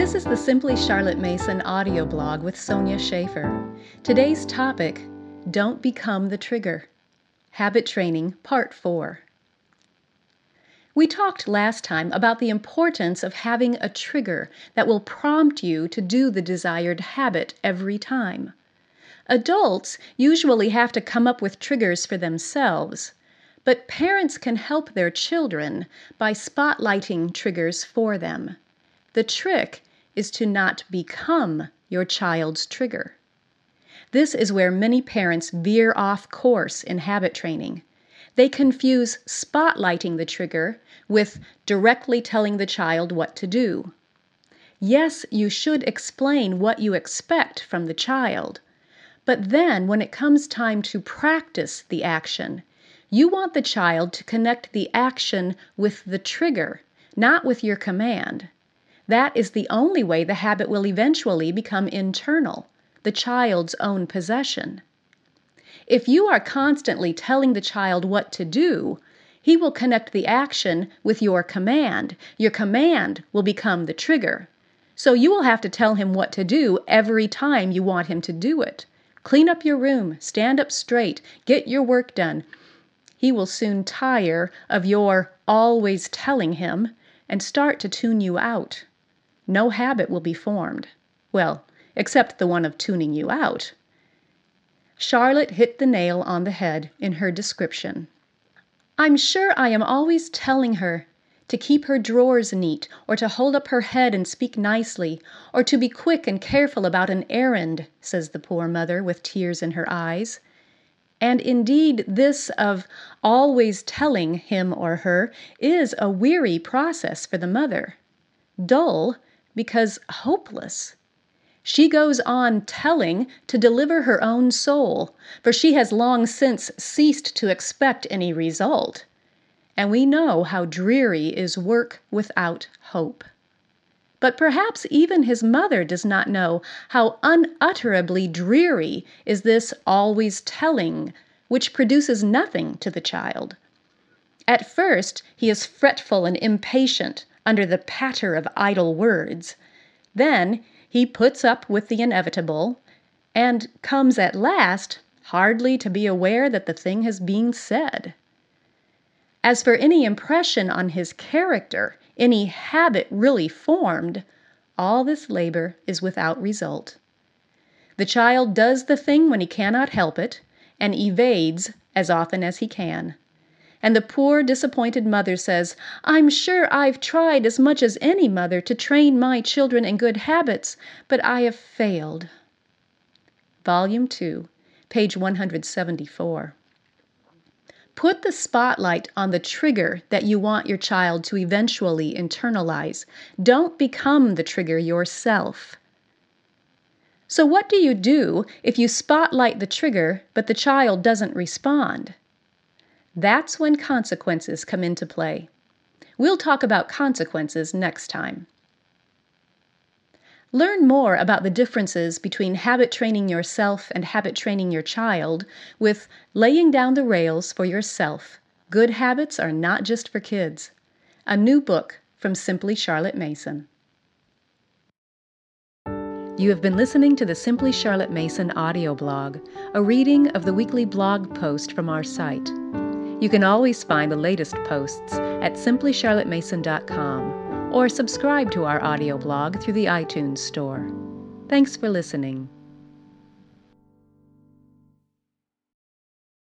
This is the Simply Charlotte Mason audio blog with Sonya Shafer. Today's topic Don't Become the Trigger. Habit Training, Part 4. We talked last time about the importance of having a trigger that will prompt you to do the desired habit every time. Adults usually have to come up with triggers for themselves, but parents can help their children by spotlighting triggers for them. The trick is to not become your child's trigger. This is where many parents veer off course in habit training. They confuse spotlighting the trigger with directly telling the child what to do. Yes, you should explain what you expect from the child, but then when it comes time to practice the action, you want the child to connect the action with the trigger, not with your command. That is the only way the habit will eventually become internal, the child's own possession. If you are constantly telling the child what to do, he will connect the action with your command. Your command will become the trigger. So you will have to tell him what to do every time you want him to do it. Clean up your room, stand up straight, get your work done. He will soon tire of your always telling him and start to tune you out no habit will be formed. Well, except the one of tuning you out. Charlotte hit the nail on the head in her description. I'm sure I am always telling her to keep her drawers neat, or to hold up her head and speak nicely, or to be quick and careful about an errand, says the poor mother with tears in her eyes. And indeed, this of always telling him or her is a weary process for the mother. Dull, because hopeless. She goes on telling to deliver her own soul, for she has long since ceased to expect any result. And we know how dreary is work without hope. But perhaps even his mother does not know how unutterably dreary is this always telling, which produces nothing to the child. At first he is fretful and impatient, under the patter of idle words. Then he puts up with the inevitable, and comes at last hardly to be aware that the thing has been said. As for any impression on his character, any habit really formed, all this labor is without result. The child does the thing when he cannot help it, and evades as often as he can. And the poor disappointed mother says, I'm sure I've tried as much as any mother to train my children in good habits, but I have failed. Volume 2, page 174. Put the spotlight on the trigger that you want your child to eventually internalize. Don't become the trigger yourself. So, what do you do if you spotlight the trigger but the child doesn't respond? That's when consequences come into play. We'll talk about consequences next time. Learn more about the differences between habit training yourself and habit training your child with Laying Down the Rails for Yourself Good Habits Are Not Just for Kids, a new book from Simply Charlotte Mason. You have been listening to the Simply Charlotte Mason audio blog, a reading of the weekly blog post from our site. You can always find the latest posts at simplycharlottemason.com or subscribe to our audio blog through the iTunes Store. Thanks for listening.